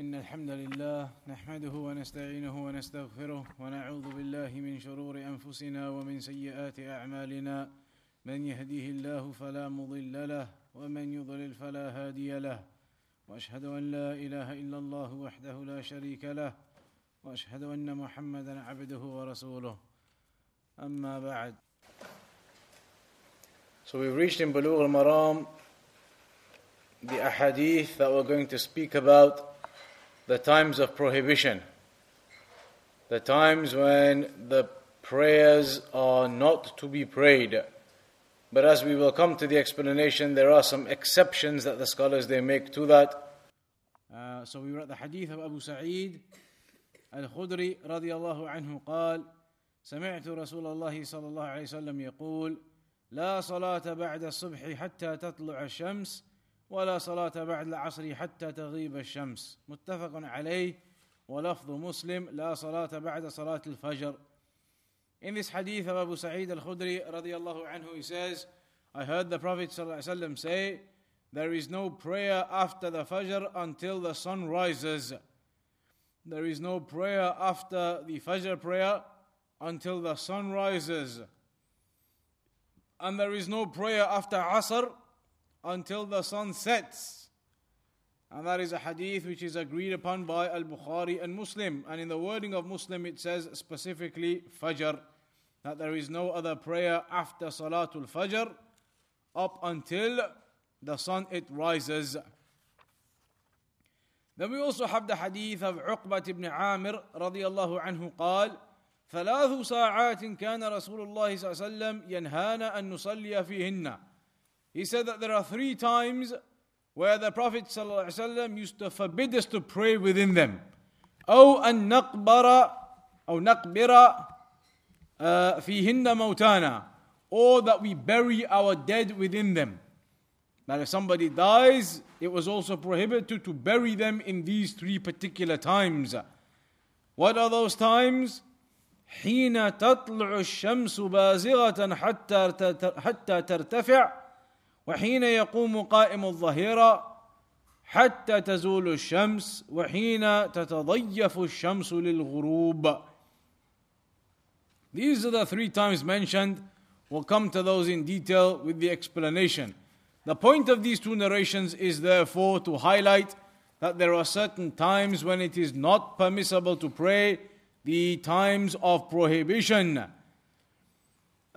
إن الحمد لله نحمده ونستعينه ونستغفره ونعوذ بالله من شرور أنفسنا ومن سيئات أعمالنا. من يهديه الله فلا مضل له ومن يضلل فلا هادي له. وأشهد أن لا إله إلا الله وحده لا شريك له وأشهد أن محمدا عبده ورسوله. أما بعد. So we've reached in Bulugh al-Maram the ahadith that we're going to speak about. the times of prohibition, the times when the prayers are not to be prayed. But as we will come to the explanation, there are some exceptions that the scholars they make to that. Uh, so we read the hadith of Abu Sa'id al-Khudri رضي الله عنه قال سمعت رسول الله صلى الله عليه وسلم يقول لا صلاة بعد الصبح حتى تطلع الشمس ولا صلاة بعد العصر حتى تغيب الشمس متفق عليه ولفظ مسلم لا صلاة بعد صلاة الفجر In this hadith of Abu Sa'id al-Khudri radiallahu anhu, he says, I heard the Prophet ﷺ say, there is no prayer after the Fajr until the sun rises. There is no prayer after the Fajr prayer until the sun rises. And there is no prayer after Asr until the sun sets. And that is a hadith which is agreed upon by Al Bukhari and Muslim. And in the wording of Muslim, it says specifically Fajr, that there is no other prayer after Salatul Fajr up until the sun it rises. Then we also have the hadith of Uqbat ibn Amir رضي الله عنه قال ثلاث ساعات كان رسول الله صلى الله عليه وسلم ينهانا أن نصلي فيهن he said that there are three times where the Prophet ﷺ used to forbid us to pray within them. أو أن نقبر أو نقبر فيهن موتانا or that we bury our dead within them. That if somebody dies, it was also prohibited to bury them in these three particular times. What are those times? حين تطلع الشمس بازغة حتى حتى ترتفع وحين يقوم قائم الظهيرة حتى تزول الشمس وحين تتضيف الشمس للغروب These are the three times mentioned. We'll come to those in detail with the explanation. The point of these two narrations is therefore to highlight that there are certain times when it is not permissible to pray, the times of prohibition.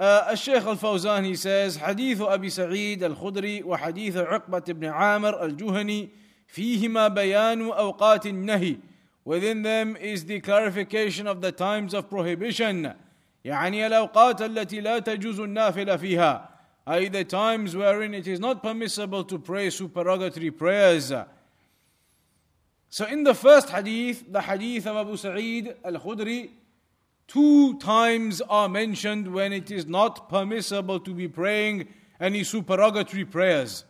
الشيخ الفوزاني says حديث أبي سعيد الخدري وحديث عقبة بن عامر الجهني فيهما بيان أوقات النهي Within them is the clarification of the times of prohibition يعني الأوقات التي لا تجوز النافلة فيها أي the times wherein it is not permissible to pray supererogatory prayers So in the first hadith, the hadith of Abu Sa'id al-Khudri Two times are mentioned when it is not permissible to be praying any supererogatory prayers.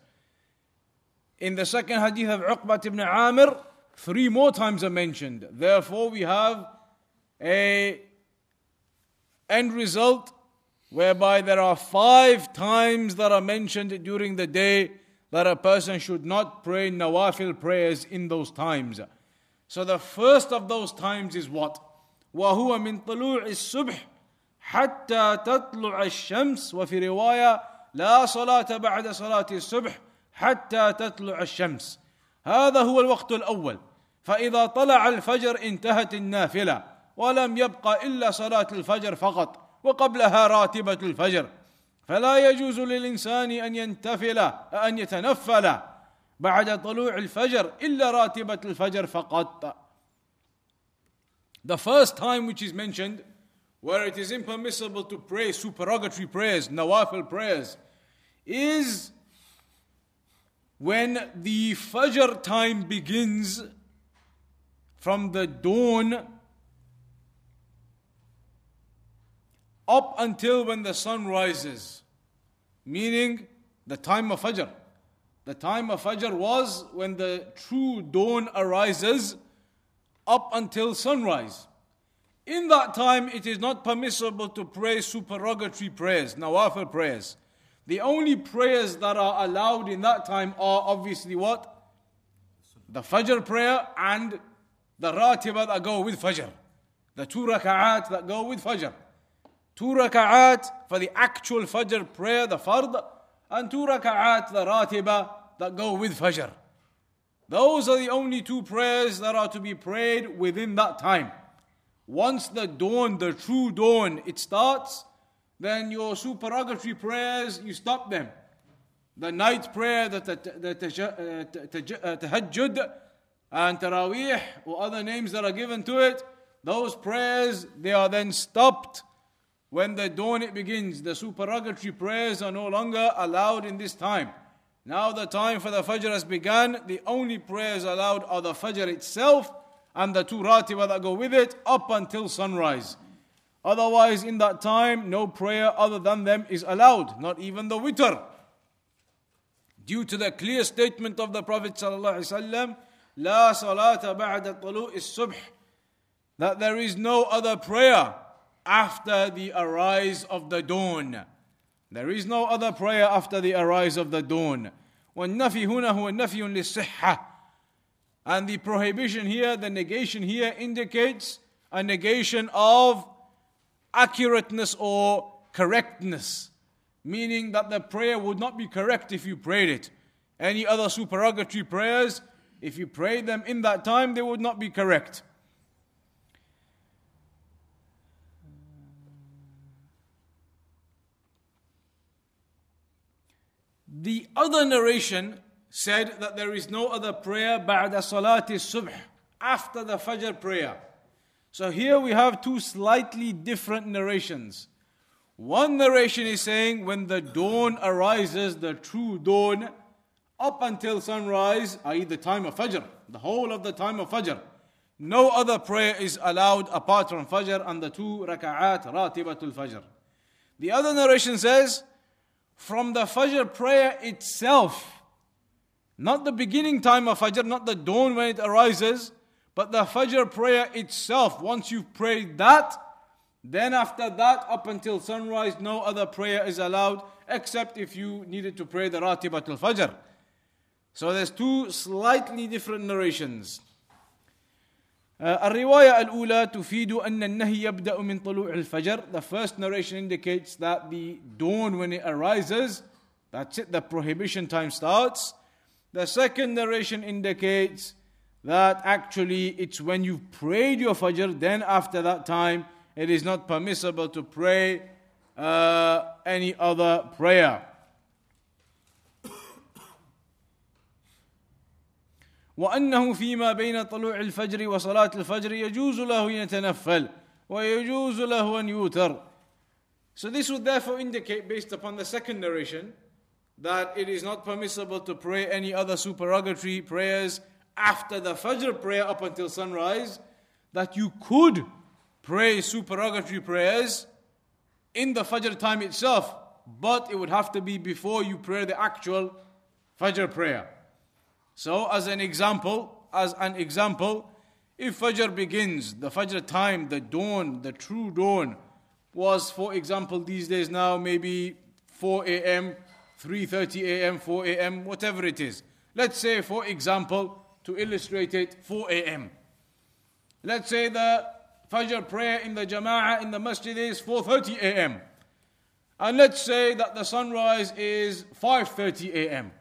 In the second hadith of Uqbat ibn Amir, three more times are mentioned. Therefore, we have a end result whereby there are five times that are mentioned during the day that a person should not pray nawafil prayers in those times. So the first of those times is what? وهو من طلوع الصبح حتى تطلع الشمس. وفي رواية لا صلاة بعد صلاة الصبح حتى تطلع الشمس. هذا هو الوقت الأول. فإذا طلع الفجر انتهت النافلة ولم يبقى إلا صلاة الفجر فقط وقبلها راتبة الفجر. فلا يجوز للإنسان أن ينتفل أن يتنفل بعد طلوع الفجر إلا راتبة الفجر فقط. The first time which is mentioned, where it is impermissible to pray supererogatory prayers, nawafil prayers, is when the Fajr time begins from the dawn up until when the sun rises, meaning the time of Fajr. The time of Fajr was when the true dawn arises up until sunrise. In that time, it is not permissible to pray supererogatory prayers, nawafil prayers. The only prayers that are allowed in that time are obviously what? the Fajr prayer and the Ratiba that go with Fajr. The two raka'at that go with Fajr. Two raka'at for the actual Fajr prayer, the Fard, and two raka'at, the Ratiba that go with Fajr. Those are the only two prayers that are to be prayed within that time. Once the dawn, the true dawn, it starts, then your supererogatory prayers, you stop them. The night prayer, that the, uh, uh, tahajjud, and taraweeh, or other names that are given to it, those prayers, they are then stopped when the dawn it begins. The supererogatory prayers are no longer allowed in this time. Now the time for the Fajr has begun. The only prayers allowed are the Fajr itself and the two Ratiba that go with it up until sunrise. Otherwise, in that time, no prayer other than them is allowed, not even the witr. Due to the clear statement of the Prophet ﷺ, لا صلاة بعد طلوع الصبح that there is no other prayer after the arise of the dawn. There is no other prayer after the arise of the dawn. والنفي هنا هو النفي للصحة and the prohibition here, the negation here indicates a negation of accurateness or correctness, meaning that the prayer would not be correct if you prayed it. Any other supererogatory prayers, if you prayed them in that time, they would not be correct. The other narration said that there is no other prayer ba'da salati subh, after the fajr prayer. So here we have two slightly different narrations. One narration is saying when the dawn arises, the true dawn, up until sunrise, i.e., the time of Fajr, the whole of the time of Fajr, no other prayer is allowed apart from Fajr and the two raka'at, Ratibatul Fajr. The other narration says from the Fajr prayer itself, not the beginning time of Fajr, not the dawn when it arises, but the Fajr prayer itself. Once you've prayed that, then after that, up until sunrise, no other prayer is allowed except if you needed to pray the Ratibatul Fajr. So there's two slightly different narrations. الرواية الأولى تفيد أن النهي يبدأ من طلوع الفجر. The first narration indicates that the dawn when it arises, that's it, the prohibition time starts. The second narration indicates that actually it's when you've prayed your Fajr, then after that time, it is not permissible to pray uh, any other prayer. وأنه فيما بين طلوع الفجر وصلاة الفجر يجوز له يتنفل ويجوز له أن يوتر So this would therefore indicate based upon the second narration that it is not permissible to pray any other supererogatory prayers after the Fajr prayer up until sunrise, that you could pray supererogatory prayers in the Fajr time itself, but it would have to be before you pray the actual Fajr prayer. So, as an example, as an example, if Fajr begins, the Fajr time, the dawn, the true dawn, was, for example, these days now maybe 4 a.m., 3:30 a.m., 4 a.m., whatever it is. Let's say, for example, to illustrate it, 4 a.m. Let's say the Fajr prayer in the Jama'ah in the masjid is 4:30 a.m. And let's say that the sunrise is 5:30 a.m.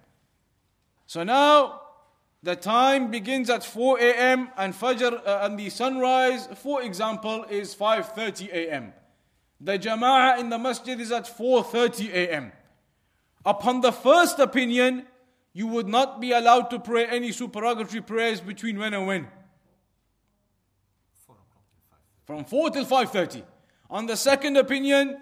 So now the time begins at 4 a.m. and Fajr uh, and the sunrise, for example, is 5:30 a.m. The Jama'ah in the masjid is at 4:30 a.m. Upon the first opinion, you would not be allowed to pray any supererogatory prayers between when and when? From 4 till 5.30. On the second opinion,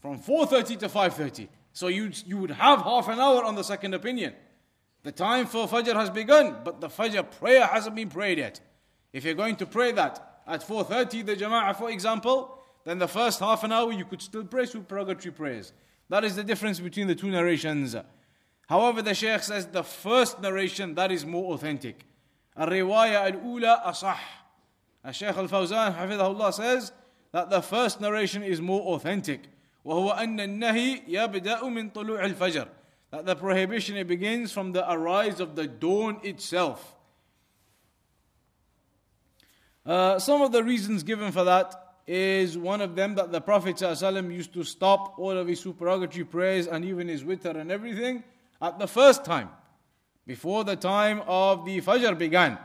from 4.30 to 5.30. So you, you would have half an hour on the second opinion. The time for Fajr has begun, but the Fajr prayer hasn't been prayed yet. If you're going to pray that at 4.30, the Jama'ah, for example, then the first half an hour you could still pray supererogatory prayers. That is the difference between the two narrations. However, the Shaykh says the first narration that is more authentic. الرواية الأولى أصح. Shaykh Al-Fawzan حفظه الله says that the first narration is more authentic. وهو أن النهي يبدأ من طلوع الفجر. that the prohibition it begins from the arise of the dawn itself. Uh, some of the reasons given for that is one of them that the Prophet ﷺ used to stop all of his supererogatory prayers and even his witr and everything at the first time, before the time of the Fajr began.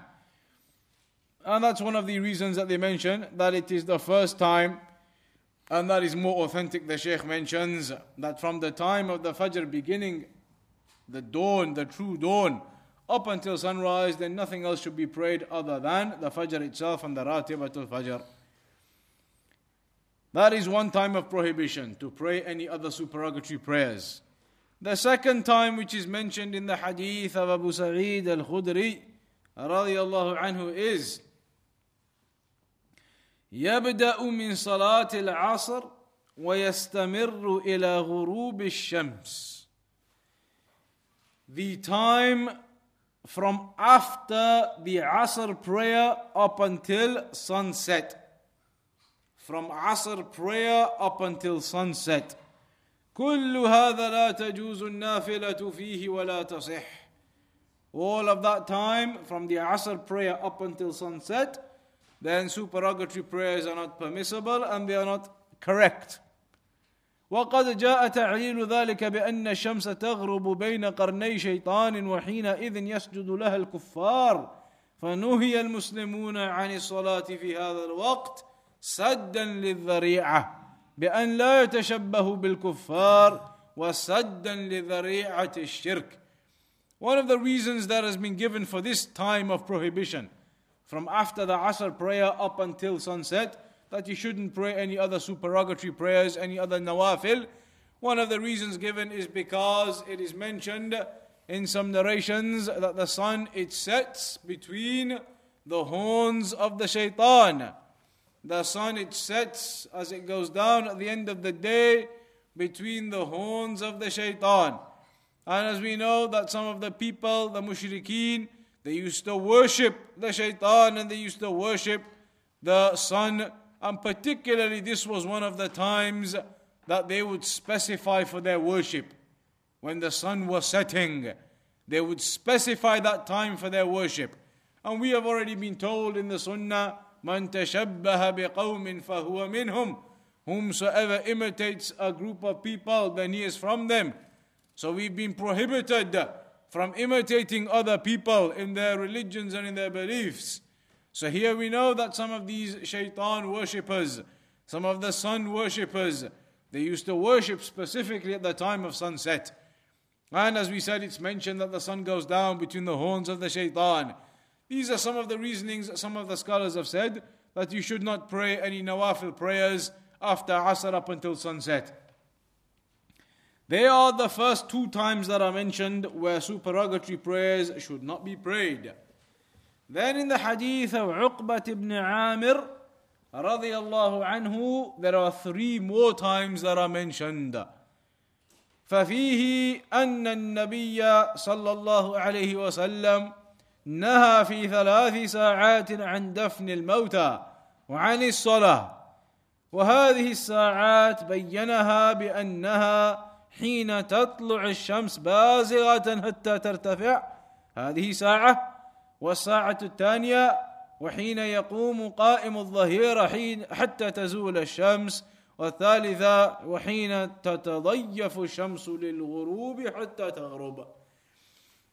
And that's one of the reasons that they mention that it is the first time, and that is more authentic. The Shaykh mentions that from the time of the Fajr beginning, the dawn, the true dawn, up until sunrise, then nothing else should be prayed other than the Fajr itself and the Ratibatul Fajr. That is one time of prohibition to pray any other supererogatory prayers. The second time, which is mentioned in the hadith of Abu Sa'id al Khudri, radiallahu anhu, is يبدأ من صلاة العصر ويستمر إلى غروب الشمس. The time from after the Asr prayer up until sunset. From Asr prayer up until sunset. كل هذا لا تجوز النافلة فيه ولا تصح. All of that time from the Asr prayer up until sunset, then supererogatory prayers are not permissible and they are not correct. وقد جاء تعليل ذلك بأن الشمس تغرب بين قرني شيطان وحينئذ يسجد لها الكفار. فنهي المسلمون عن الصلاة في هذا الوقت سدا للذريعة بأن لا يتشبهوا بالكفار وسدا لذريعة الشرك. One of the reasons that has been given for this time of prohibition from after the Asr prayer up until sunset that you shouldn't pray any other supererogatory prayers, any other nawafil. One of the reasons given is because it is mentioned in some narrations that the sun it sets between the horns of the shaitan. The sun it sets as it goes down at the end of the day between the horns of the shaitan. And as we know that some of the people, the mushrikeen, they used to worship the shaitan and they used to worship the sun and particularly, this was one of the times that they would specify for their worship. When the sun was setting, they would specify that time for their worship. And we have already been told in the Sunnah, من تشبه بقوم فهو منهم. Whomsoever imitates a group of people, then he is from them. So we've been prohibited from imitating other people in their religions and in their beliefs. So here we know that some of these shaitan worshippers, some of the sun worshippers, they used to worship specifically at the time of sunset. And as we said, it's mentioned that the sun goes down between the horns of the shaitan. These are some of the reasonings that some of the scholars have said that you should not pray any nawafil prayers after Asr up until sunset. They are the first two times that are mentioned where supererogatory prayers should not be prayed. Then in the hadith of Uqbat ibn Amir, radiallahu anhu, there are three more times that are mentioned. ففيه أن النبي صلى الله عليه وسلم نهى في ثلاث ساعات عن دفن الموتى وعن الصلاة وهذه الساعات بينها بأنها حين تطلع الشمس بازغة حتى ترتفع هذه ساعة والساعة الثانية وحين يقوم قائم الظهيرة حين حتى تزول الشمس والثالثة وحين تتضيف الشمس للغروب حتى تغرب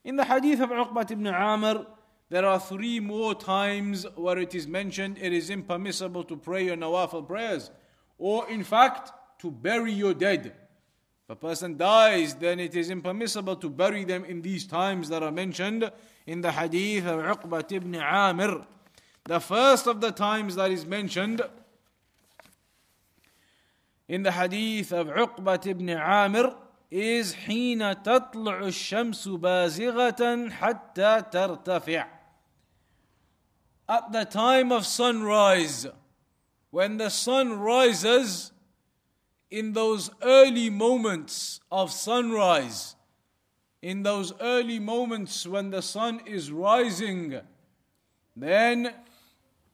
In the hadith of Uqbat ibn Amr, there are three more times where it is mentioned it is impermissible to pray your nawafil prayers, or in fact, to bury your dead. If a person dies, then it is impermissible to bury them in these times that are mentioned in the hadith of Uqbat ibn Amir. The first of the times that is mentioned in the hadith of Uqbat ibn Amir is حين تطلع الشمس بازغة حتى ترتفع. At the time of sunrise, when the sun rises, in those early moments of sunrise, in those early moments when the sun is rising, then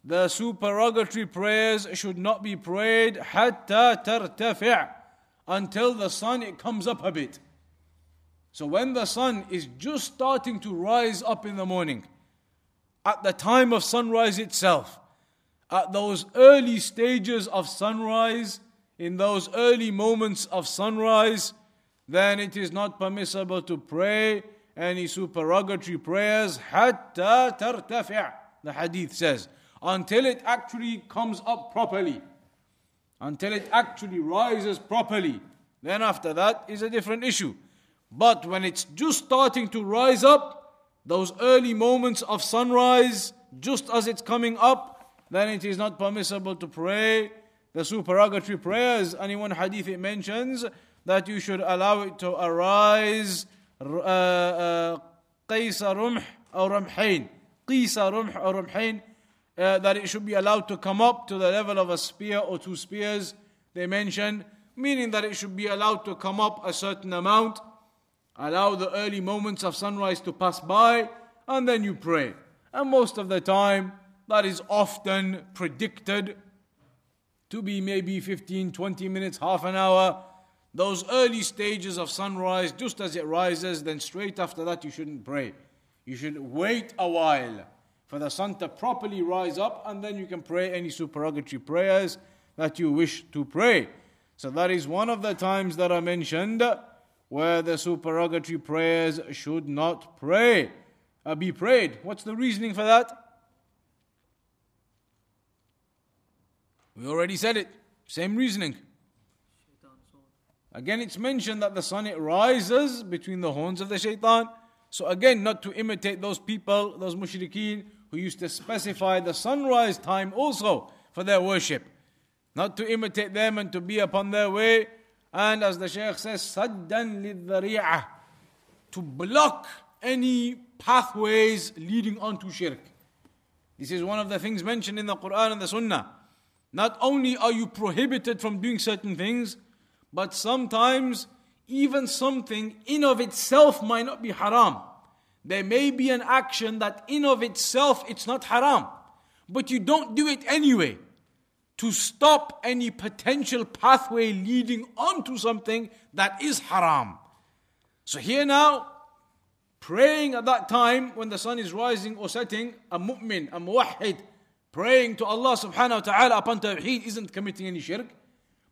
the supererogatory prayers should not be prayed hatta until the sun it comes up a bit. So when the sun is just starting to rise up in the morning, at the time of sunrise itself, at those early stages of sunrise, in those early moments of sunrise, then it is not permissible to pray any supererogatory prayers the hadith says until it actually comes up properly until it actually rises properly then after that is a different issue. But when it's just starting to rise up those early moments of sunrise just as it's coming up then it is not permissible to pray the supererogatory prayers. And in one hadith it mentions that you should allow it to arise قيس رمح أو رمحين قيس رمح أو رمحين uh, that it should be allowed to come up to the level of a spear or two spears they mention meaning that it should be allowed to come up a certain amount allow the early moments of sunrise to pass by and then you pray and most of the time that is often predicted to be maybe 15 20 minutes half an hour those early stages of sunrise, just as it rises, then straight after that you shouldn't pray. You should wait a while for the sun to properly rise up, and then you can pray any supererogatory prayers that you wish to pray. So that is one of the times that I mentioned where the supererogatory prayers should not pray, uh, be prayed. What's the reasoning for that? We already said it. Same reasoning. Again, it's mentioned that the sun it rises between the horns of the shaitan. So again, not to imitate those people, those mushrikeen who used to specify the sunrise time also for their worship. Not to imitate them and to be upon their way. And as the Shaykh says, saddan lidhari'ah, to block any pathways leading on to shirk. This is one of the things mentioned in the Quran and the Sunnah. Not only are you prohibited from doing certain things, but sometimes even something in of itself might not be haram. There may be an action that in of itself it's not haram, but you don't do it anyway to stop any potential pathway leading onto something that is haram. So here now, praying at that time when the sun is rising or setting, a mu'min, a muwahhid, praying to Allah subhanahu wa ta'ala upon tawheed isn't committing any shirk.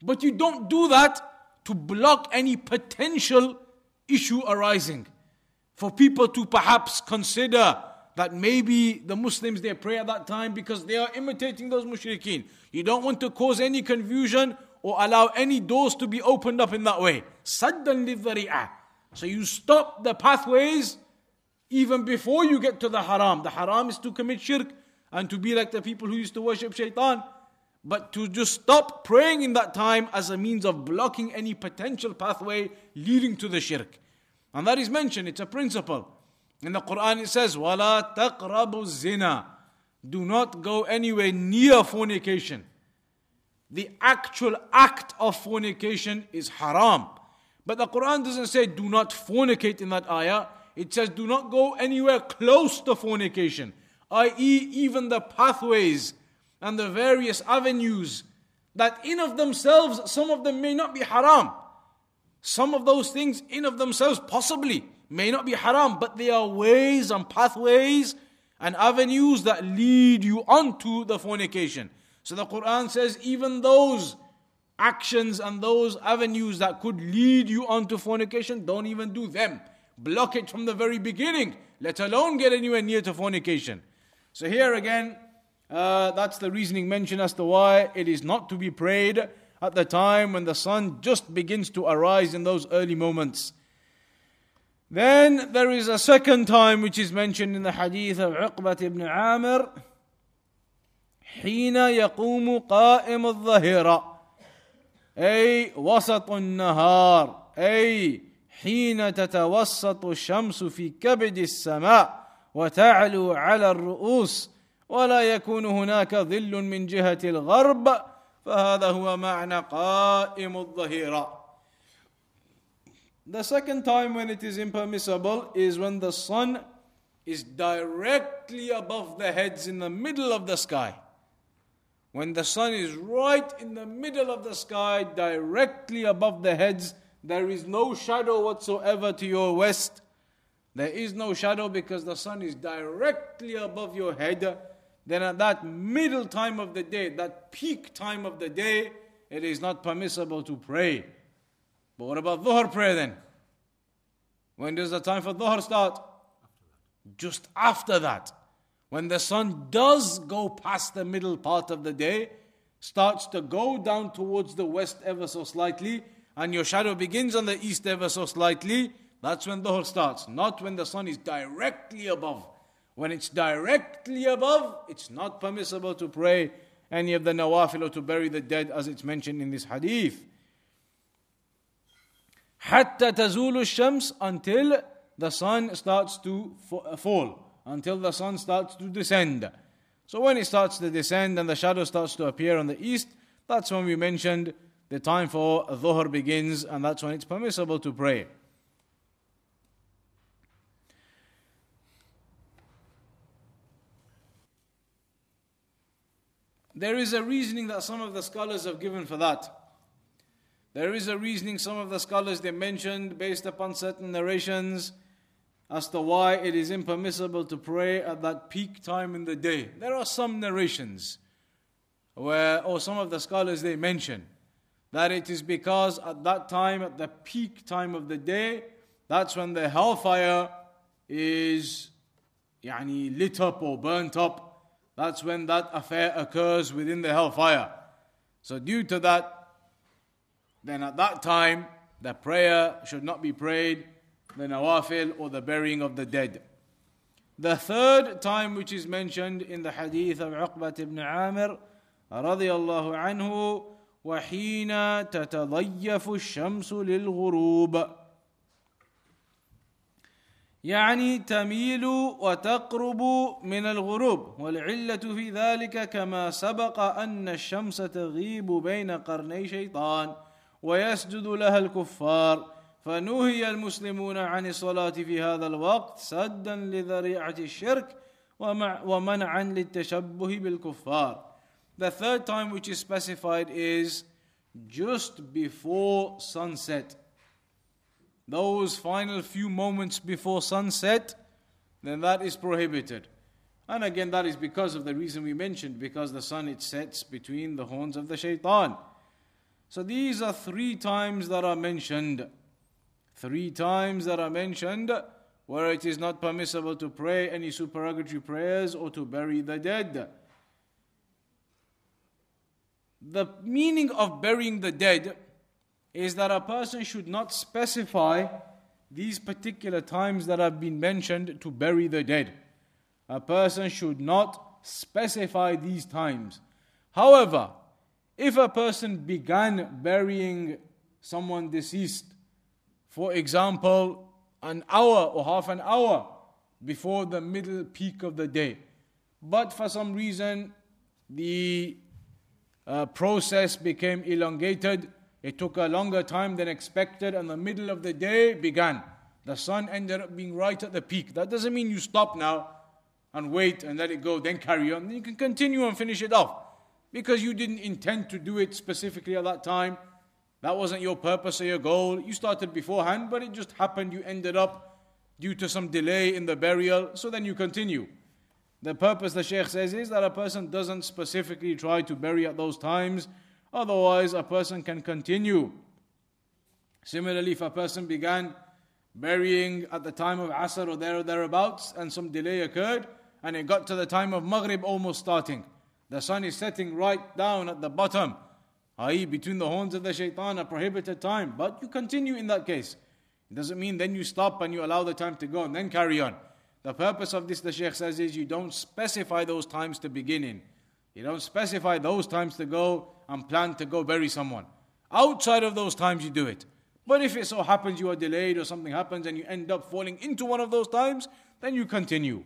But you don't do that to block any potential issue arising. For people to perhaps consider that maybe the Muslims they pray at that time because they are imitating those mushrikeen. You don't want to cause any confusion or allow any doors to be opened up in that way. Saddan. So you stop the pathways even before you get to the haram. The haram is to commit shirk and to be like the people who used to worship shaitan but to just stop praying in that time as a means of blocking any potential pathway leading to the shirk. And that is mentioned, it's a principle. In the Quran it says, وَلَا تَقْرَبُوا zina. Do not go anywhere near fornication. The actual act of fornication is haram. But the Quran doesn't say do not fornicate in that ayah. It says do not go anywhere close to fornication, i.e., even the pathways and the various avenues that in of themselves, some of them may not be haram. Some of those things in of themselves possibly may not be haram, but they are ways and pathways and avenues that lead you onto the fornication. So the Quran says even those actions and those avenues that could lead you onto fornication, don't even do them. Block it from the very beginning, let alone get anywhere near to fornication. So here again, uh, that's the reasoning mentioned as to why it is not to be prayed at the time when the sun just begins to arise in those early moments. Then there is a second time which is mentioned in the hadith of Uqbat ibn Amir. حين يقوم قائم الظهيرة أي وسط النهار أي حين تتوسط الشمس في كبد السماء وتعلو على الرؤوس ولا يكون هناك ظل من جهة الغرب فهذا هو معنى قائم الظهيرة The second time when it is impermissible is when the sun is directly above the heads in the middle of the sky. When the sun is right in the middle of the sky, directly above the heads, there is no shadow whatsoever to your west. There is no shadow because the sun is directly above your head. Then at that middle time of the day, that peak time of the day, it is not permissible to pray. But what about Dhuhr prayer then? When does the time for Dhuhr start? Just after that. When the sun does go past the middle part of the day, starts to go down towards the west ever so slightly, and your shadow begins on the east ever so slightly, that's when Dhuhr starts, not when the sun is directly above. When it's directly above, it's not permissible to pray any of the nawafil or to bury the dead as it's mentioned in this hadith. Hatta tazulu shams until the sun starts to fall, until the sun starts to descend. So when it starts to descend and the shadow starts to appear on the east, that's when we mentioned the time for dhuhr begins and that's when it's permissible to pray. There is a reasoning that some of the scholars have given for that. There is a reasoning some of the scholars they mentioned based upon certain narrations as to why it is impermissible to pray at that peak time in the day. There are some narrations where, or some of the scholars they mention that it is because at that time, at the peak time of the day, that's when the hellfire is yani, lit up or burnt up. That's when that affair occurs within the hellfire. So, due to that, then at that time, the prayer should not be prayed, the nawafil or the burying of the dead. The third time which is mentioned in the hadith of Uqbat ibn Amir رضي الله عنه وحين تتضيف الشمس للغروب يعني تميل وتقرب من الغروب والعلة في ذلك كما سبق أن الشمس تغيب بين قرني شيطان ويسجد لها الكفار فنهي المسلمون عن الصلاة في هذا الوقت سدا لذريعة الشرك ومنعا للتشبه بالكفار. The third time which is specified is just before sunset. Those final few moments before sunset, then that is prohibited. And again, that is because of the reason we mentioned, because the sun it sets between the horns of the shaitan. So these are three times that are mentioned. Three times that are mentioned where it is not permissible to pray any supererogatory prayers or to bury the dead. The meaning of burying the dead is that a person should not specify these particular times that have been mentioned to bury the dead. A person should not specify these times. However, if a person began burying someone deceased, for example, an hour or half an hour before the middle peak of the day, but for some reason the uh, process became elongated, it took a longer time than expected, and the middle of the day began. The sun ended up being right at the peak. That doesn't mean you stop now and wait and let it go, then carry on. You can continue and finish it off because you didn't intend to do it specifically at that time. That wasn't your purpose or your goal. You started beforehand, but it just happened you ended up due to some delay in the burial, so then you continue. The purpose, the Sheikh says, is that a person doesn't specifically try to bury at those times, otherwise, a person can continue. Similarly, if a person began burying at the time of Asr or there or thereabouts, and some delay occurred, and it got to the time of Maghrib almost starting, the sun is setting right down at the bottom, i.e., between the horns of the shaitan, a prohibited time. But you continue in that case. It doesn't mean then you stop and you allow the time to go and then carry on. The purpose of this, the Sheikh says, is you don't specify those times to begin in. You don't specify those times to go and plan to go bury someone. Outside of those times, you do it. But if it so happens you are delayed or something happens and you end up falling into one of those times, then you continue.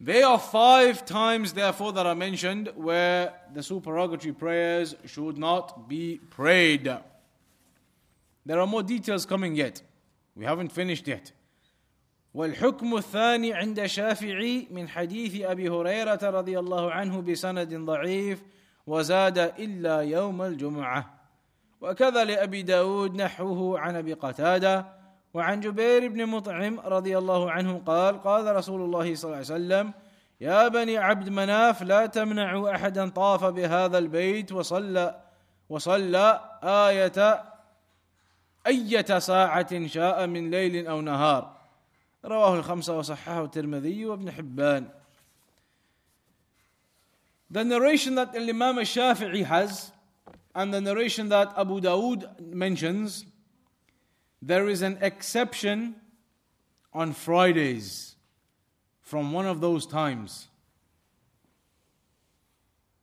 There are five times, therefore, that are mentioned where the supererogatory prayers should not be prayed. There are more details coming yet. We haven't finished yet. والحكم الثاني عند شافعي من حديث أبي هريرة رضي الله عنه بسند ضعيف وزاد إلا يوم الجمعة. وكذا لأبي داود نحوه عن أبي قتادة وعن جبير بن مطعم رضي الله عنه قال قال رسول الله صلى الله عليه وسلم يا بني عبد مناف لا تمنعوا أحدا طاف بهذا البيت وصلى وصلى آية أية ساعة شاء من ليل أو نهار رواه الخمسة وصححه الترمذي وابن حبان The narration that Imam al-Shafi'i has and the narration that Abu Dawood mentions, there is an exception on Fridays from one of those times.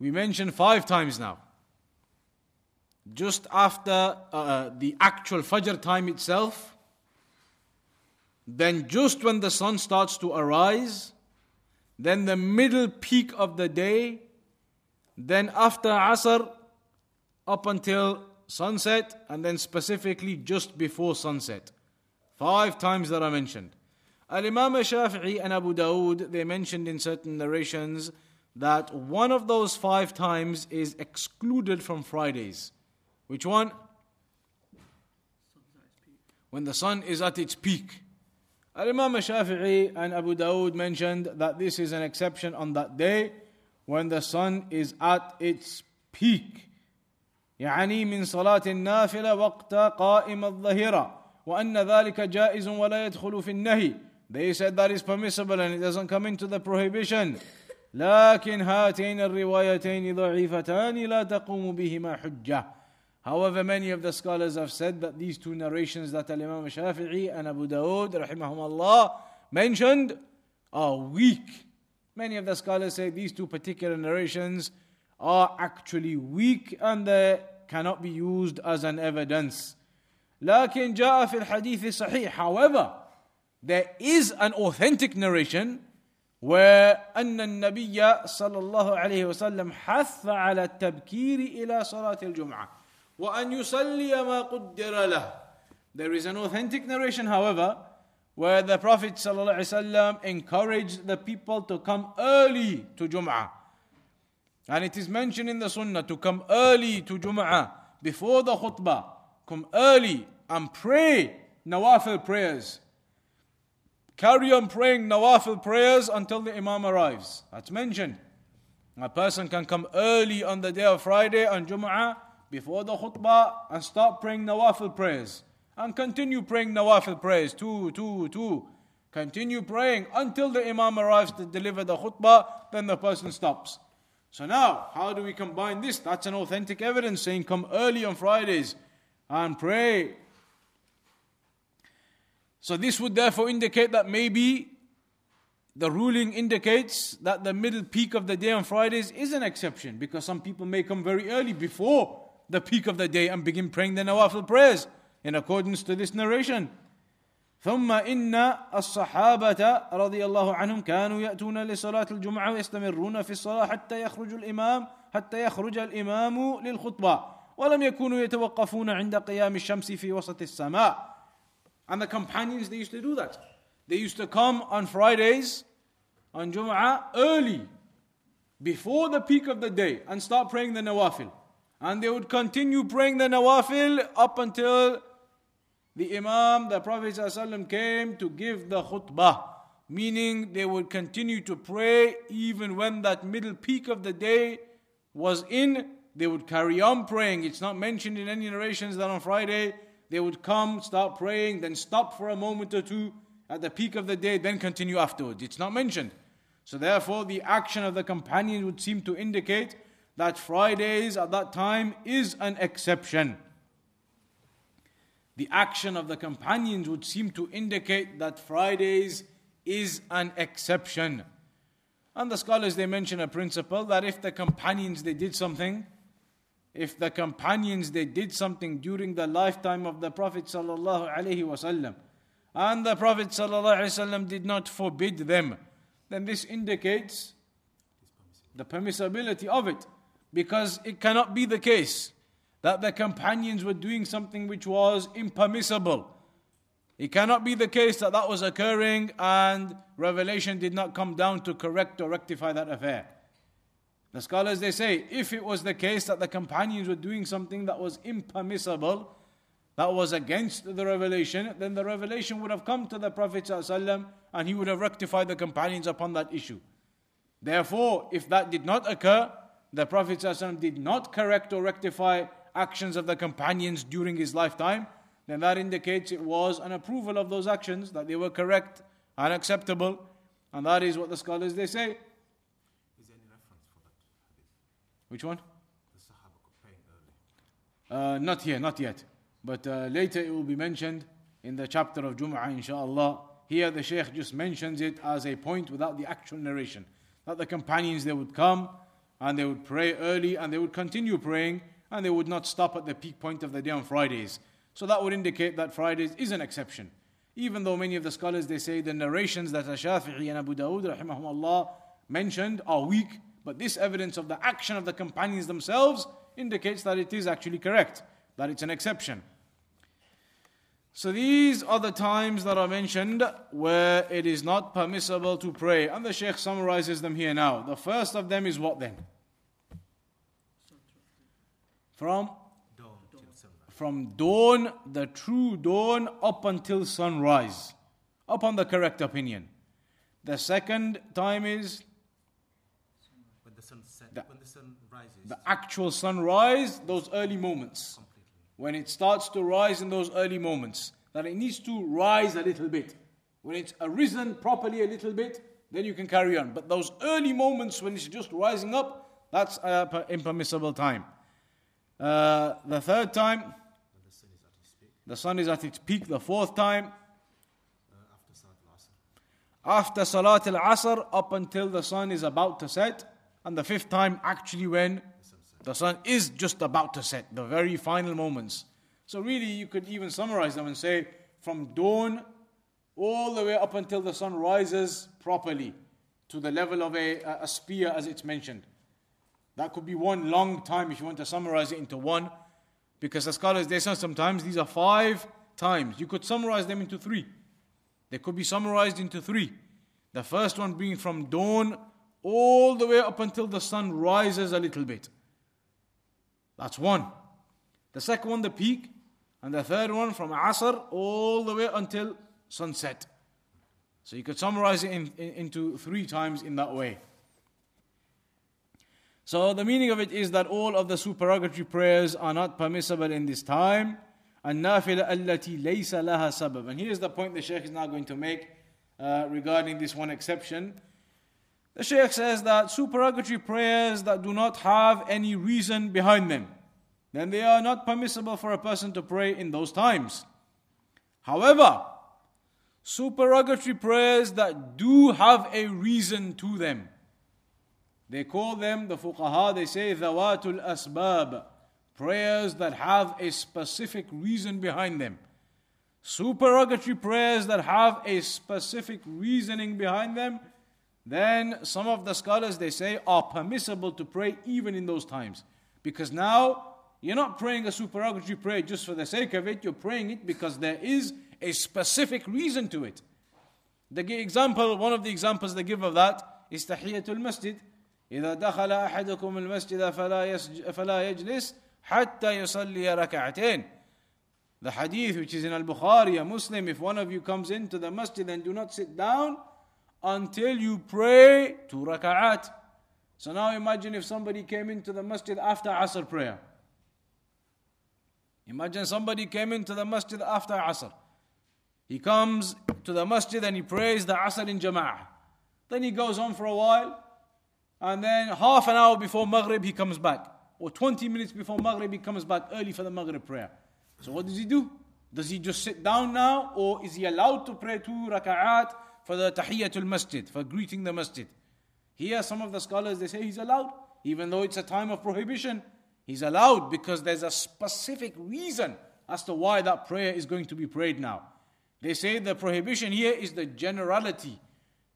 We mentioned five times now. Just after uh, the actual Fajr time itself, then just when the sun starts to arise, then the middle peak of the day, then after Asr up until sunset, and then specifically just before sunset. Five times that are mentioned. Al Imam Shafi'i and Abu Dawood, they mentioned in certain narrations that one of those five times is excluded from Fridays. Which one? When the sun is at its peak. Al Imam Shafi'i and Abu Dawood mentioned that this is an exception on that day when the sun is at its peak. يعني من صلاة النافلة وقت قائم الظهيرة وأن ذلك جائز ولا يدخل في النهي They said that is permissible and it doesn't come into the prohibition لكن هاتين الروايتين ضعيفتان لا تقوم بهما حجة However, many of the scholars have said that these two narrations that Imam Shafi'i and Abu Dawood rahimahumullah mentioned are weak. Many of the scholars say these two particular narrations are actually weak and they cannot be used as an evidence. لكن جاء في الحديث الصحيح however there is an authentic narration where أن النبي صلى الله عليه وسلم حث على التبكير إلى صلاة الجمعة وأن يصلي ما قدر له There is an authentic narration however where the Prophet صلى الله عليه وسلم encouraged the people to come early to Jum'ah And it is mentioned in the Sunnah to come early to Jum'ah before the khutbah. Come early and pray nawafil prayers. Carry on praying nawafil prayers until the Imam arrives. That's mentioned. A person can come early on the day of Friday on Jum'ah before the khutbah and start praying nawafil prayers. And continue praying nawafil prayers. Two, two, two. Continue praying until the Imam arrives to deliver the khutbah, then the person stops. So now, how do we combine this? That's an authentic evidence saying come early on Fridays and pray. So this would therefore indicate that maybe the ruling indicates that the middle peak of the day on Fridays is an exception because some people may come very early before the peak of the day and begin praying the nawafil prayers in accordance to this narration. ثم إن الصحابة رضي الله عنهم كانوا يأتون لصلاة الجمعة ويستمرون في الصلاة حتى يخرج الإمام حتى يخرج الإمام للخطبة ولم يكونوا يتوقفون عند قيام الشمس في وسط السماء And the companions they used to do that. They used to come on Fridays on Jum'ah early before the peak of the day and start praying the nawafil. And they would continue praying the nawafil up until the Imam, the Prophet ﷺ came to give the khutbah, meaning they would continue to pray even when that middle peak of the day was in, they would carry on praying. It's not mentioned in any narrations that on Friday they would come, start praying, then stop for a moment or two at the peak of the day, then continue afterwards. It's not mentioned. So, therefore, the action of the companions would seem to indicate that Fridays at that time is an exception the action of the companions would seem to indicate that Fridays is an exception. And the scholars they mention a principle that if the companions they did something, if the companions they did something during the lifetime of the Prophet sallallahu and the Prophet sallallahu did not forbid them, then this indicates the permissibility of it, because it cannot be the case that the companions were doing something which was impermissible. It cannot be the case that that was occurring and revelation did not come down to correct or rectify that affair. The scholars they say if it was the case that the companions were doing something that was impermissible, that was against the revelation, then the revelation would have come to the Prophet and he would have rectified the companions upon that issue. Therefore, if that did not occur, the Prophet ﷺ did not correct or rectify actions of the companions during his lifetime, then that indicates it was an approval of those actions, that they were correct and acceptable. And that is what the scholars they say. Is there any reference for that hadith? Which one? The Sahaba praying early. Uh, not here, not yet. But uh, later it will be mentioned in the chapter of Jum'ah, inshallah. Here the Shaykh just mentions it as a point without the actual narration. That the companions they would come and they would pray early and they would continue praying and they would not stop at the peak point of the day on Fridays. So that would indicate that Fridays is an exception. Even though many of the scholars they say the narrations that Shafi'i and Abu Dawood rahimahumullah mentioned are weak, but this evidence of the action of the companions themselves indicates that it is actually correct, that it's an exception. So these are the times that are mentioned where it is not permissible to pray. And the Shaykh summarizes them here now. The first of them is what then? From Dawn till sunrise. from dawn, the true dawn, up until sunrise, upon the correct opinion. The second time is When the sun set, The- when the sun rises the actual sunrise, those early moments. When it starts to rise in those early moments, that it needs to rise a little bit. When it's arisen properly a little bit, then you can carry on. But those early moments when it's just rising up, that's a per- impermissible time. Uh, the third time, the sun is at its peak, the sun is at its peak. The fourth time, uh, after Salat al-Asr. after Salat al Asr up until the sun is about to set, and the fifth time actually when the sun is just about to set, the very final moments. So, really, you could even summarize them and say from dawn all the way up until the sun rises properly to the level of a, a spear, as it's mentioned. That could be one long time if you want to summarize it into one, because the scholars they say sometimes these are five times. You could summarize them into three. They could be summarized into three. The first one being from dawn all the way up until the sun rises a little bit. That's one. The second one, the peak. And the third one from Asr all the way until sunset. So you could summarize it in, in, into three times in that way. So the meaning of it is that all of the supererogatory prayers are not permissible in this time. And nafila allati laysa laha sabab. And here's the point the Shaykh is now going to make uh, regarding this one exception the Shaykh says that supererogatory prayers that do not have any reason behind them, then they are not permissible for a person to pray in those times. However, supererogatory prayers that do have a reason to them, they call them, the fuqaha, they say, dhawatul asbab, prayers that have a specific reason behind them. Supererogatory prayers that have a specific reasoning behind them, then some of the scholars they say are permissible to pray even in those times. Because now you're not praying a supererogatory prayer just for the sake of it, you're praying it because there is a specific reason to it. The gi- example, one of the examples they give of that is Tahiyatul Masjid. إذا دخل أحدكم المسجد فلا يسج- فلا يجلس حتى يصلي ركعتين. The hadith which is in Al Bukhari, a Muslim, if one of you comes into the masjid and do not sit down until you pray two raka'at. So now imagine if somebody came into the masjid after Asr prayer. Imagine somebody came into the masjid after Asr. He comes to the masjid and he prays the Asr in Jama'ah. Then he goes on for a while, and then half an hour before Maghrib he comes back. Or 20 minutes before Maghrib he comes back early for the Maghrib prayer. So what does he do? Does he just sit down now, or is he allowed to pray two raka'at for the Tahiyyatul Masjid, for greeting the Masjid? Here, some of the scholars they say he's allowed, even though it's a time of prohibition. He's allowed because there's a specific reason as to why that prayer is going to be prayed now. They say the prohibition here is the generality.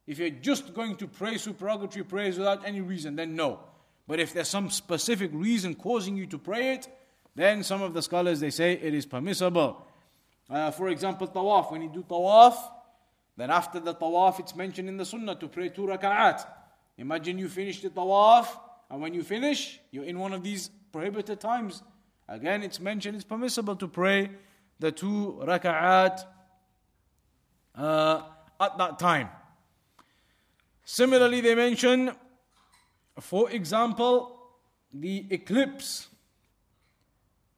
If you're just going to pray supererogatory prayers without any reason, then no. But if there's some specific reason causing you to pray it, then some of the scholars they say it is permissible. Uh, for example, tawaf. When you do tawaf, then after the tawaf, it's mentioned in the sunnah to pray two raka'at. Imagine you finish the tawaf and when you finish, you're in one of these prohibited times. Again, it's mentioned it's permissible to pray the two raka'at uh, at that time. Similarly, they mention, for example, the eclipse.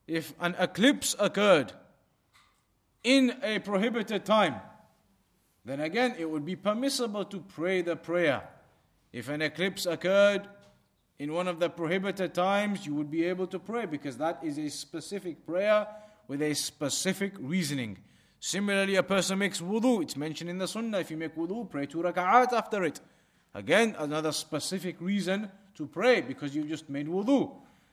If an eclipse occurred in a prohibited time, then again it would be permissible to pray the prayer. If an eclipse occurred in one of the prohibited times, you would be able to pray because that is a specific prayer with a specific reasoning. Similarly, a person makes wudu, it's mentioned in the sunnah. If you make wudu, pray two raka'at after it. Again, another specific reason to pray because you just made wudu.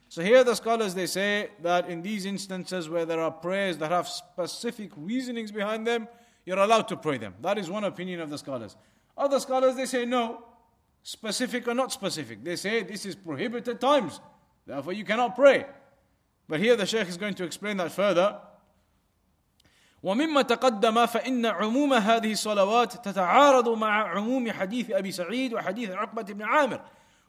So here the scholars they say that in these instances where there are prayers that have specific reasonings behind them, you're allowed to pray them. That is one opinion of the scholars. Other scholars they say no, specific or not specific. They say this is prohibited times, therefore you cannot pray. But here the Shaykh is going to explain that further. ومما تقدم فإن عموم هذه الصلوات تتعارض مع عموم حديث أبي سعيد وحديث عقبة بن عامر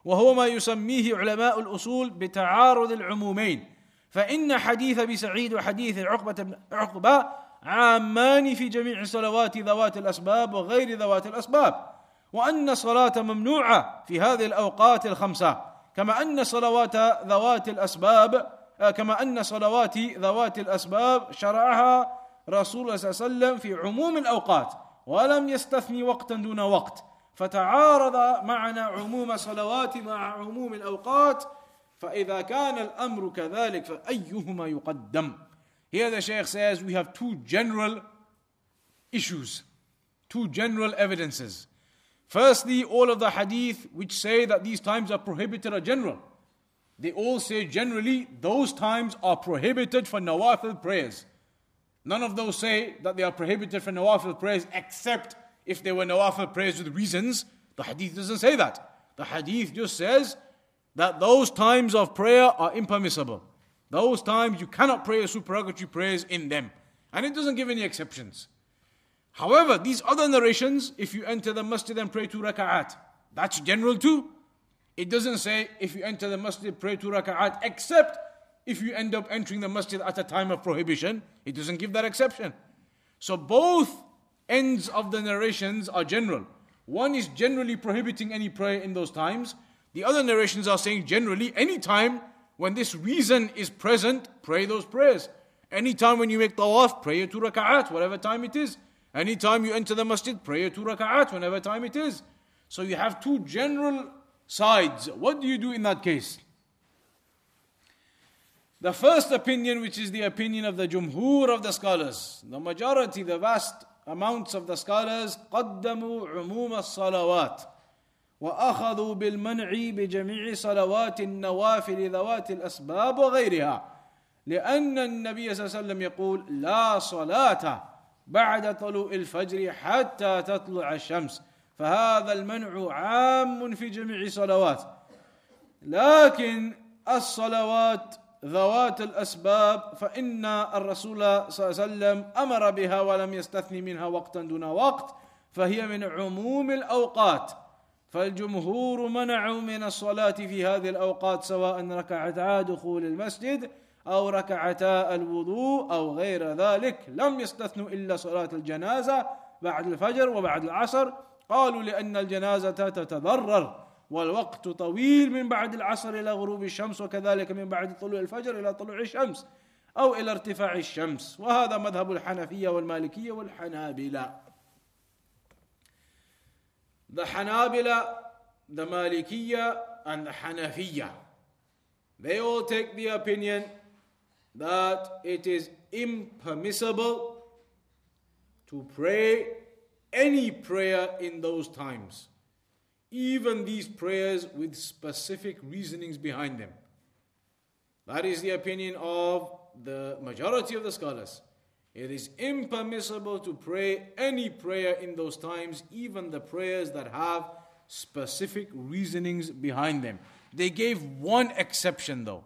وهو ما يسميه علماء الأصول بتعارض العمومين فإن حديث أبي سعيد وحديث عقبة بن عقبة عامان في جميع صلوات ذوات الأسباب وغير ذوات الأسباب. وأن الصلاة ممنوعة في هذه الأوقات الخمسة. كما أن صلوات ذوات الأسباب كما أن صلوات ذوات الأسباب شرعها رسول الله صلى الله عليه وسلم في عموم الأوقات ولم يستثني وقتا دون وقت. فتعارض معنا عموم صلوات مع عموم الأوقات فإذا كان الأمر كذلك فأيهما يقدم؟ Here the Shaykh says we have two general issues, two general evidences. Firstly, all of the hadith which say that these times are prohibited are general. They all say generally those times are prohibited for nawafil prayers. None of those say that they are prohibited for nawafil prayers except if they were nawafil prayers with reasons. The hadith doesn't say that. The hadith just says that those times of prayer are impermissible. Those times you cannot pray a supererogatory prayers in them. And it doesn't give any exceptions. However, these other narrations, if you enter the masjid and pray two raka'at, that's general too. It doesn't say if you enter the masjid, pray two raka'at, except if you end up entering the masjid at a time of prohibition. It doesn't give that exception. So both ends of the narrations are general. One is generally prohibiting any prayer in those times. The other narrations are saying generally, any time when this reason is present, pray those prayers. Anytime when you make tawaf, pray your two raka'at, whatever time it is. Anytime you enter the masjid, pray your two raka'at, whenever time it is. So you have two general sides. What do you do in that case? The first opinion, which is the opinion of the jumhur of the scholars, the majority, the vast amounts of the scholars, قدموا عموم الصلوات. وأخذوا بالمنع بجميع صلوات النوافل ذوات الأسباب وغيرها لأن النبي صلى الله عليه وسلم يقول لا صلاة بعد طلوع الفجر حتى تطلع الشمس فهذا المنع عام في جميع الصلوات لكن الصلوات ذوات الأسباب فإن الرسول صلى الله عليه وسلم أمر بها ولم يستثني منها وقتا دون وقت فهي من عموم الأوقات. فالجمهور منعوا من الصلاة في هذه الأوقات سواء ركعتا دخول المسجد أو ركعتا الوضوء أو غير ذلك. لم يستثنوا إلا صلاة الجنازة بعد الفجر وبعد العصر. قالوا لأن الجنازة تتضرر والوقت طويل من بعد العصر إلى غروب الشمس وكذلك من بعد طلوع الفجر إلى طلوع الشمس أو إلى ارتفاع الشمس. وهذا مذهب الحنفية والمالكية والحنابلة. The Hanabila, the Malikiya, and the Hanafiya. They all take the opinion that it is impermissible to pray any prayer in those times, even these prayers with specific reasonings behind them. That is the opinion of the majority of the scholars. It is impermissible to pray any prayer in those times, even the prayers that have specific reasonings behind them. They gave one exception though,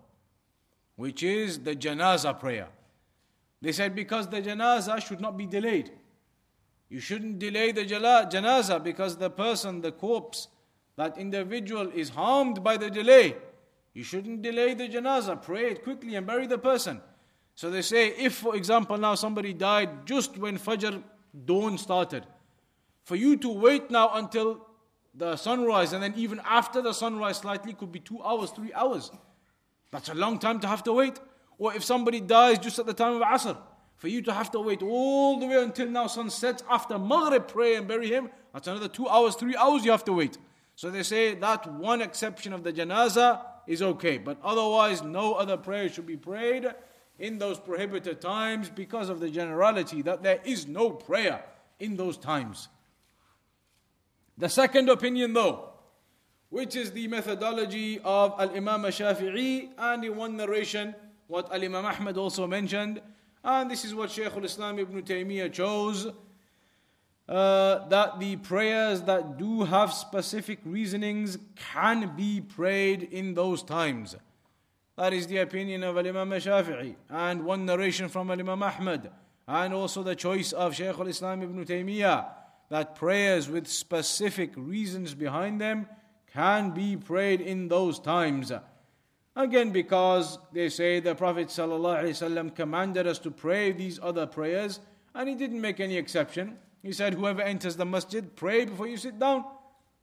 which is the janaza prayer. They said because the janaza should not be delayed. You shouldn't delay the janaza because the person, the corpse, that individual is harmed by the delay. You shouldn't delay the janaza. Pray it quickly and bury the person. So they say, if for example now somebody died just when Fajr dawn started, for you to wait now until the sunrise and then even after the sunrise slightly could be two hours, three hours. That's a long time to have to wait. Or if somebody dies just at the time of Asr, for you to have to wait all the way until now sun sets after Maghrib, pray and bury him, that's another two hours, three hours you have to wait. So they say that one exception of the janazah is okay, but otherwise no other prayer should be prayed in those prohibited times because of the generality that there is no prayer in those times. The second opinion, though, which is the methodology of Al Imam Shafi'i, and in one narration, what Al Imam Ahmad also mentioned, and this is what Shaykh al Islam ibn Taymiyyah chose. Uh, that the prayers that do have specific reasonings can be prayed in those times. That is the opinion of Imam Shafi'i and one narration from Imam Ahmad and also the choice of Shaykh al-Islam ibn Taymiyyah that prayers with specific reasons behind them can be prayed in those times. Again, because they say the Prophet ﷺ commanded us to pray these other prayers, and he didn't make any exception. He said, Whoever enters the masjid, pray before you sit down.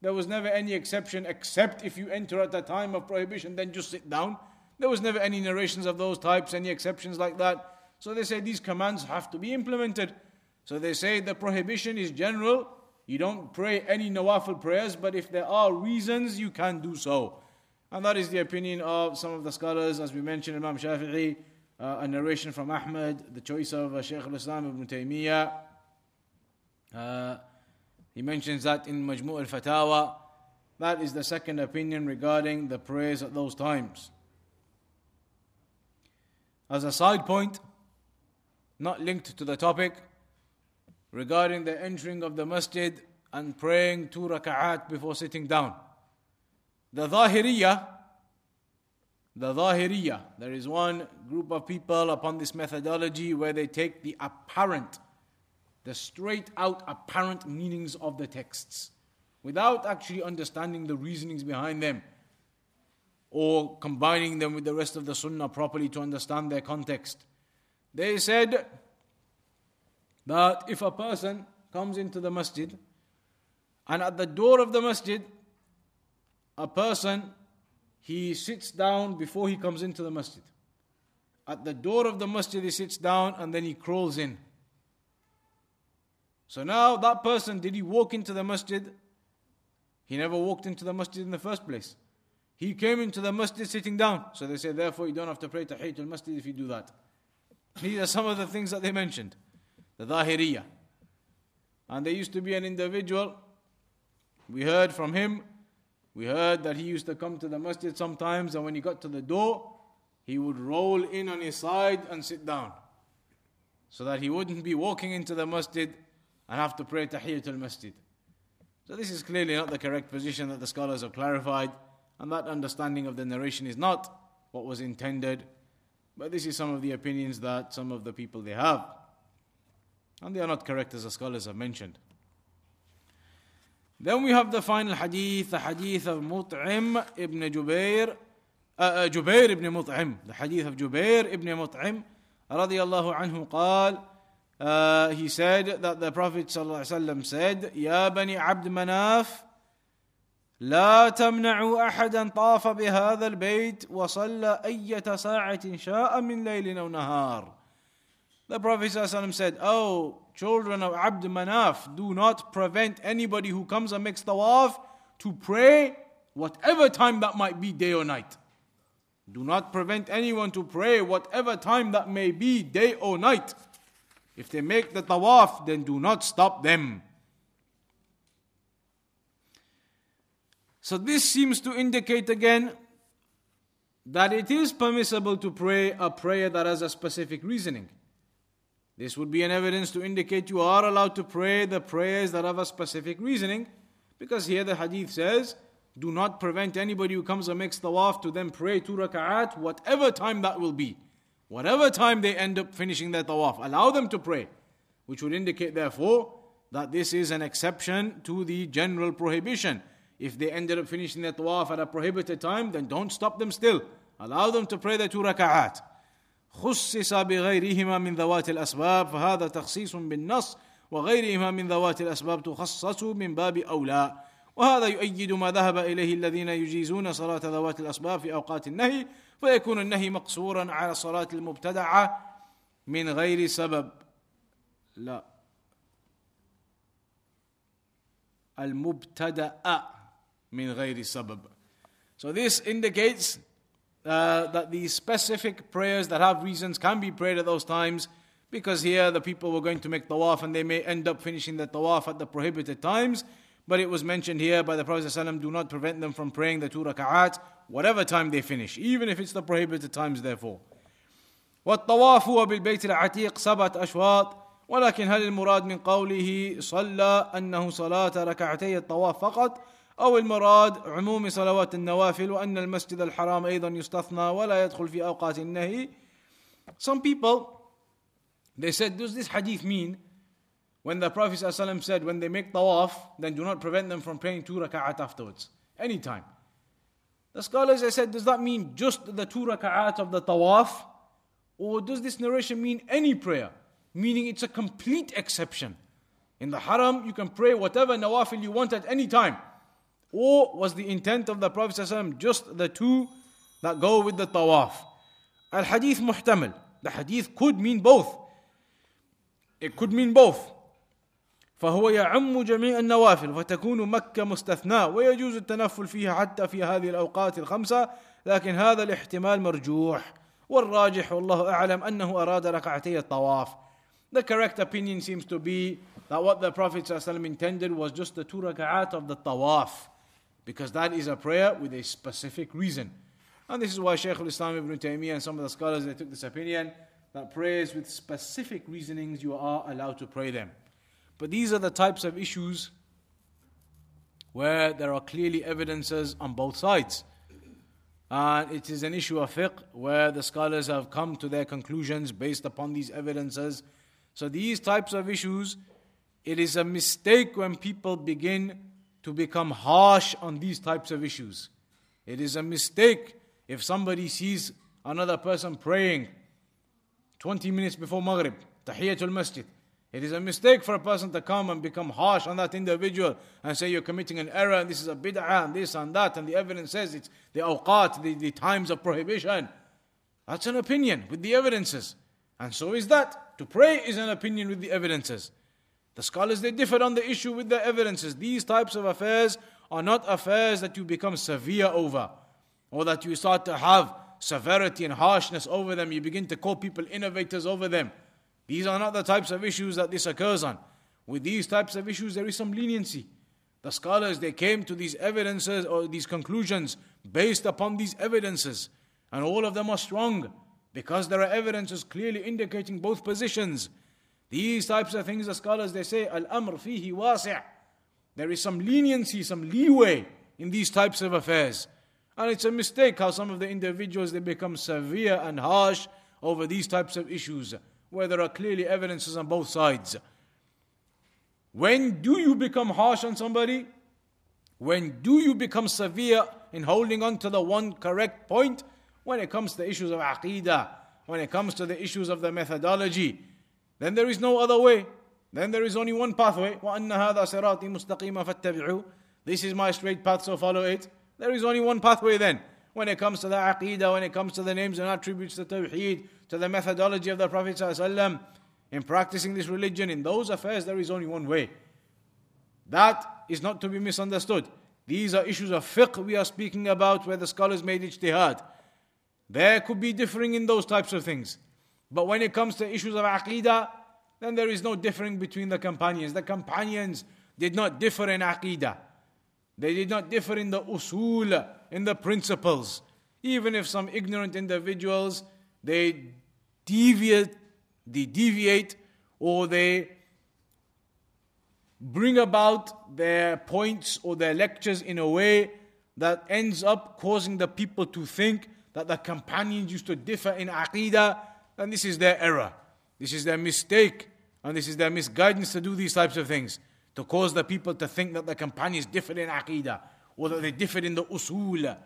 There was never any exception except if you enter at the time of prohibition, then just sit down. There was never any narrations of those types, any exceptions like that. So they say these commands have to be implemented. So they say the prohibition is general. You don't pray any nawafil prayers, but if there are reasons, you can do so. And that is the opinion of some of the scholars, as we mentioned, Imam Shafi'i, uh, a narration from Ahmad, the choice of uh, Shaykh al-Islam ibn Taymiyyah. Uh, he mentions that in Majmu' al-Fatawa. That is the second opinion regarding the prayers at those times. As a side point, not linked to the topic, regarding the entering of the masjid and praying two raka'at before sitting down. The Zahiriyah, the Zahiriyah, there is one group of people upon this methodology where they take the apparent, the straight out apparent meanings of the texts without actually understanding the reasonings behind them or combining them with the rest of the Sunnah properly to understand their context. They said that if a person comes into the masjid and at the door of the masjid, a person he sits down before he comes into the masjid. At the door of the masjid, he sits down and then he crawls in. So now that person, did he walk into the masjid? He never walked into the masjid in the first place. He came into the masjid sitting down. So they say, therefore, you don't have to pray Tahiyatul Masjid if you do that. These are some of the things that they mentioned. The Zahiriyah. And there used to be an individual, we heard from him, we heard that he used to come to the masjid sometimes, and when he got to the door, he would roll in on his side and sit down. So that he wouldn't be walking into the masjid and have to pray Tahiyatul Masjid. So this is clearly not the correct position that the scholars have clarified. And that understanding of the narration is not what was intended, but this is some of the opinions that some of the people they have. And they are not correct as the scholars have mentioned. Then we have the final hadith, the hadith of Mut'im ibn Jubair, uh, uh, Jubair ibn Mut'im, the hadith of Jubair ibn Mut'im, radiallahu anhu قال, uh, he said that the Prophet ﷺ said, Ya bani Abd Manaf, لا تمنعوا احدا طاف بهذا البيت وصلى اية ساعة شاء من ليل او نهار. The Prophet ﷺ said, Oh, children of Abd Manaf, do not prevent anybody who comes and makes tawaf to pray whatever time that might be, day or night. Do not prevent anyone to pray whatever time that may be, day or night. If they make the tawaf, then do not stop them. So this seems to indicate again that it is permissible to pray a prayer that has a specific reasoning. This would be an evidence to indicate you are allowed to pray the prayers that have a specific reasoning, because here the hadith says, do not prevent anybody who comes and makes tawaf to then pray two raka'at, whatever time that will be. Whatever time they end up finishing their tawaf, allow them to pray. Which would indicate, therefore, that this is an exception to the general prohibition If they ended up finishing their tawaf at a prohibited time, then don't stop them still. Allow them to pray their two raka'at. خصص بغيرهما من ذوات الأسباب فهذا تخصيص بالنص وغيرهما من ذوات الأسباب تخصص من باب أولى وهذا يؤيد ما ذهب إليه الذين يجيزون صلاة ذوات الأسباب في أوقات النهي فيكون النهي مقصورا على الصلاة المبتدعة من غير سبب لا المبتدأ من غير سبب So this indicates uh, that these specific prayers that have reasons can be prayed at those times because here the people were going to make tawaf and they may end up finishing the tawaf at the prohibited times. But it was mentioned here by the Prophet ﷺ, do not prevent them from praying the two raka'at, whatever time they finish, even if it's the prohibited times therefore. والطواف هو بالبيت العتيق سبعة أشواط ولكن هل المراد من قوله صلى أنه صلاة ركعتي الطواف فقط أو المراد عموم صلوات النوافل وأن المسجد الحرام أيضا يستثنى ولا يدخل في أوقات النهي Some people they said does this hadith mean when the Prophet ﷺ said when they make tawaf then do not prevent them from praying two rak'at afterwards anytime The scholars they said does that mean just the two rak'at of the tawaf or does this narration mean any prayer meaning it's a complete exception in the haram you can pray whatever nawafil you want at any time or was the intent of the Prophet ﷺ just the two that go with the tawaf? Al hadith muhtamal. The hadith could mean both. It could mean both. فهو يعم جميع النوافل فتكون مكة مستثناة ويجوز التنفل فيها حتى في هذه الأوقات الخمسة لكن هذا الاحتمال مرجوح والراجح والله أعلم أنه أراد ركعتي الطواف The correct opinion seems to be that what the Prophet ﷺ intended was just the two rak'at of the tawaf because that is a prayer with a specific reason. And this is why Shaykh al-Islam ibn Taymiyyah and some of the scholars they took this opinion that prayers with specific reasonings you are allowed to pray them. But these are the types of issues where there are clearly evidences on both sides. And it is an issue of fiqh where the scholars have come to their conclusions based upon these evidences. So these types of issues, it is a mistake when people begin to become harsh on these types of issues. It is a mistake if somebody sees another person praying 20 minutes before Maghrib, Tahiyatul Masjid. It is a mistake for a person to come and become harsh on that individual and say you're committing an error and this is a bid'ah and this and that and the evidence says it's the awqat, the, the times of prohibition. That's an opinion with the evidences. And so is that. To pray is an opinion with the evidences. The scholars they differ on the issue with the evidences. These types of affairs are not affairs that you become severe over or that you start to have severity and harshness over them. You begin to call people innovators over them. These are not the types of issues that this occurs on. With these types of issues, there is some leniency. The scholars they came to these evidences or these conclusions based upon these evidences, and all of them are strong because there are evidences clearly indicating both positions. These types of things, the scholars they say, al amr fihi wasi'. There is some leniency, some leeway in these types of affairs. And it's a mistake how some of the individuals they become severe and harsh over these types of issues, where there are clearly evidences on both sides. When do you become harsh on somebody? When do you become severe in holding on to the one correct point? When it comes to the issues of aqidah, when it comes to the issues of the methodology, then there is no other way. Then there is only one pathway. وَأَنَّ هَذَا صِرَاطِي مُسْتَقِيمًا فَاتَّبِعُوا This is my straight path, so follow it. There is only one pathway then. When it comes to the aqidah, when it comes to the names and attributes, the tawheed, to the methodology of the Prophet ﷺ, in practicing this religion, in those affairs, there is only one way. That is not to be misunderstood. These are issues of fiqh we are speaking about where the scholars made ijtihad. There could be differing in those types of things. But when it comes to issues of aqidah, then there is no differing between the companions. The companions did not differ in aqidah. They did not differ in the usul, in the principles. Even if some ignorant individuals, they deviate, they deviate or they bring about their points or their lectures in a way that ends up causing the people to think that the companions used to differ in aqidah then this is their error. This is their mistake. And this is their misguidance to do these types of things. To cause the people to think that the companions differ in aqidah. or that they differed in the usul.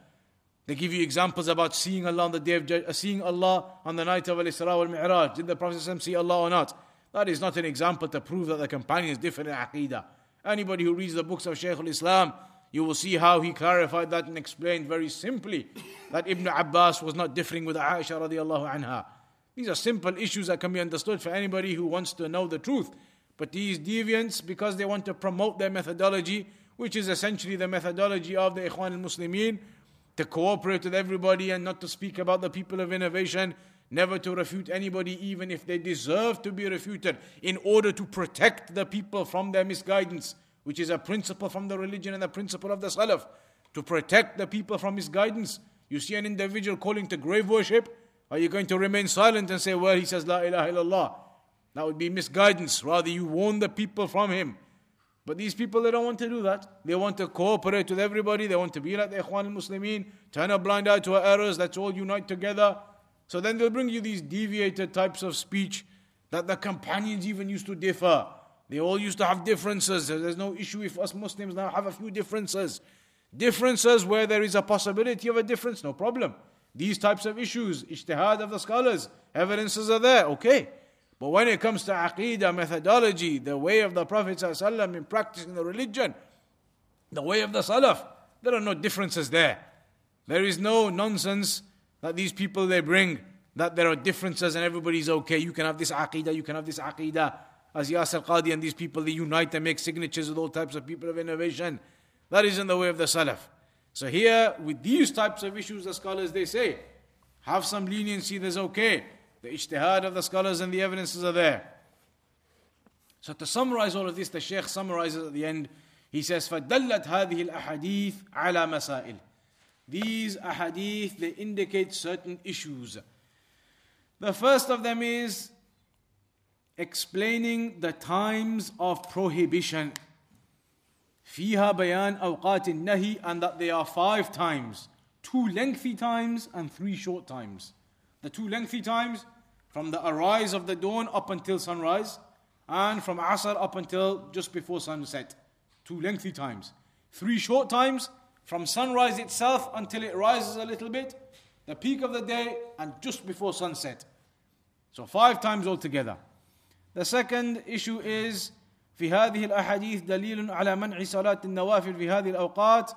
They give you examples about seeing Allah on the day of ju- uh, seeing Allah on the night of Al Isra wal Mi'raj. Did the Prophet see Allah or not? That is not an example to prove that the companions differ in Aqidah. Anybody who reads the books of Shaykh al Islam, you will see how he clarified that and explained very simply that Ibn Abbas was not differing with Aisha radiallahu anha. These are simple issues that can be understood for anybody who wants to know the truth. But these deviants, because they want to promote their methodology, which is essentially the methodology of the Ikhwan al Muslimin, to cooperate with everybody and not to speak about the people of innovation, never to refute anybody, even if they deserve to be refuted, in order to protect the people from their misguidance, which is a principle from the religion and a principle of the Salaf. To protect the people from misguidance. You see an individual calling to grave worship, are you going to remain silent and say, well, he says La ilaha illallah? That would be misguidance. Rather, you warn the people from him. But these people, they don't want to do that. They want to cooperate with everybody. They want to be like the Ikhwan al-Muslimin, turn a blind eye to our errors. Let's all unite together. So then they'll bring you these deviated types of speech that the companions even used to differ. They all used to have differences. There's no issue if us Muslims now have a few differences. Differences where there is a possibility of a difference, no problem. These types of issues, ijtihad of the scholars, evidences are there, okay. But when it comes to aqidah, methodology, the way of the Prophet ﷺ in practicing the religion, the way of the Salaf, there are no differences there. There is no nonsense that these people they bring, that there are differences and everybody's okay. You can have this aqidah, you can have this aqidah. As Yasir Qadi and these people, they unite and make signatures with all types of people of innovation. That isn't the way of the Salaf. So here, with these types of issues, the scholars they say, have some leniency, there's okay. The ijtihad of the scholars and the evidences are there. So to summarize all of this, the Shaykh summarizes at the end. He says, فَدَلَّتْ هَذِهِ الْأَحَادِيث عَلَى مَسَائِلِ These ahadith, they indicate certain issues. The first of them is explaining the times of prohibition. فيها بيان أوقات النهي and that there are five times. Two lengthy times and three short times. The two lengthy times, from the arise of the dawn up until sunrise, and from Asr up until just before sunset. Two lengthy times. Three short times, from sunrise itself until it rises a little bit, the peak of the day, and just before sunset. So five times altogether. The second issue is في هذه الأحاديث دليل على منع صلاة النوافل في هذه الأوقات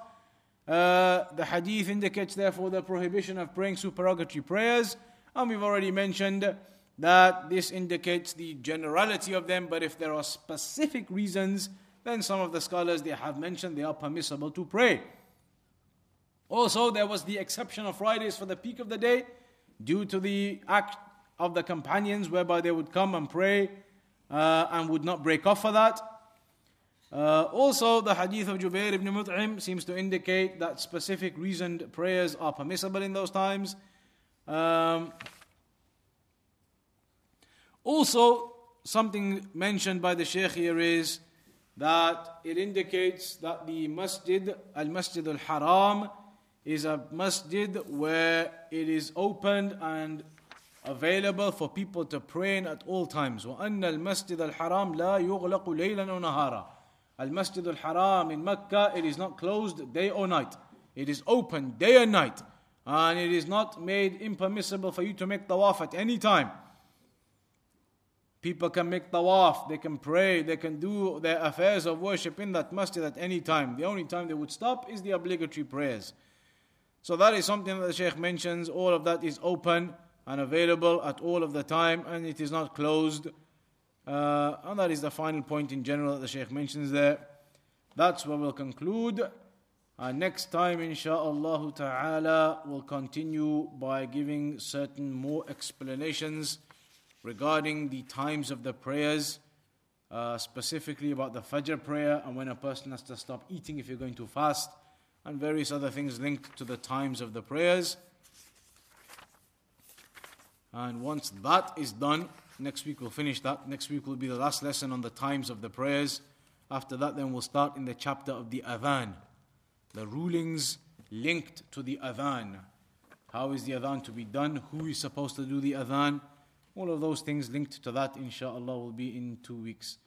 uh, the hadith indicates therefore the prohibition of praying supererogatory prayers and we've already mentioned that this indicates the generality of them, but if there are specific reasons, then some of the scholars they have mentioned they are permissible to pray. Also, there was the exception of Fridays for the peak of the day due to the act of the companions whereby they would come and pray uh, and would not break off for that. Uh, also, the hadith of Jubair ibn Mut'im seems to indicate that specific reasoned prayers are permissible in those times. Um, also, something mentioned by the Shaykh here is that it indicates that the Masjid, Al Masjid Al Haram, is a masjid where it is opened and available for people to pray in at all times. وأن المسجد الحرام لا يغلق ليلا ونهارا. Al Masjid al Haram in Mecca, it is not closed day or night. It is open day and night and it is not made impermissible for you to make tawaf at any time. People can make tawaf, they can pray, they can do their affairs of worship in that masjid at any time. The only time they would stop is the obligatory prayers. So that is something that the Shaykh mentions. All of that is open and available at all of the time, and it is not closed. Uh, and that is the final point in general that the Shaykh mentions there. That's where we'll conclude. Uh, next time, insha'Allah ta'ala, we'll continue by giving certain more explanations regarding the times of the prayers, uh, specifically about the Fajr prayer and when a person has to stop eating if you're going to fast, and various other things linked to the times of the prayers. And once that is done, next week we'll finish that. Next week will be the last lesson on the times of the prayers. After that, then we'll start in the chapter of the Adhan the rulings linked to the adhan. How is the adhan to be done? Who is supposed to do the adhan? All of those things linked to that, inshallah, will be in two weeks.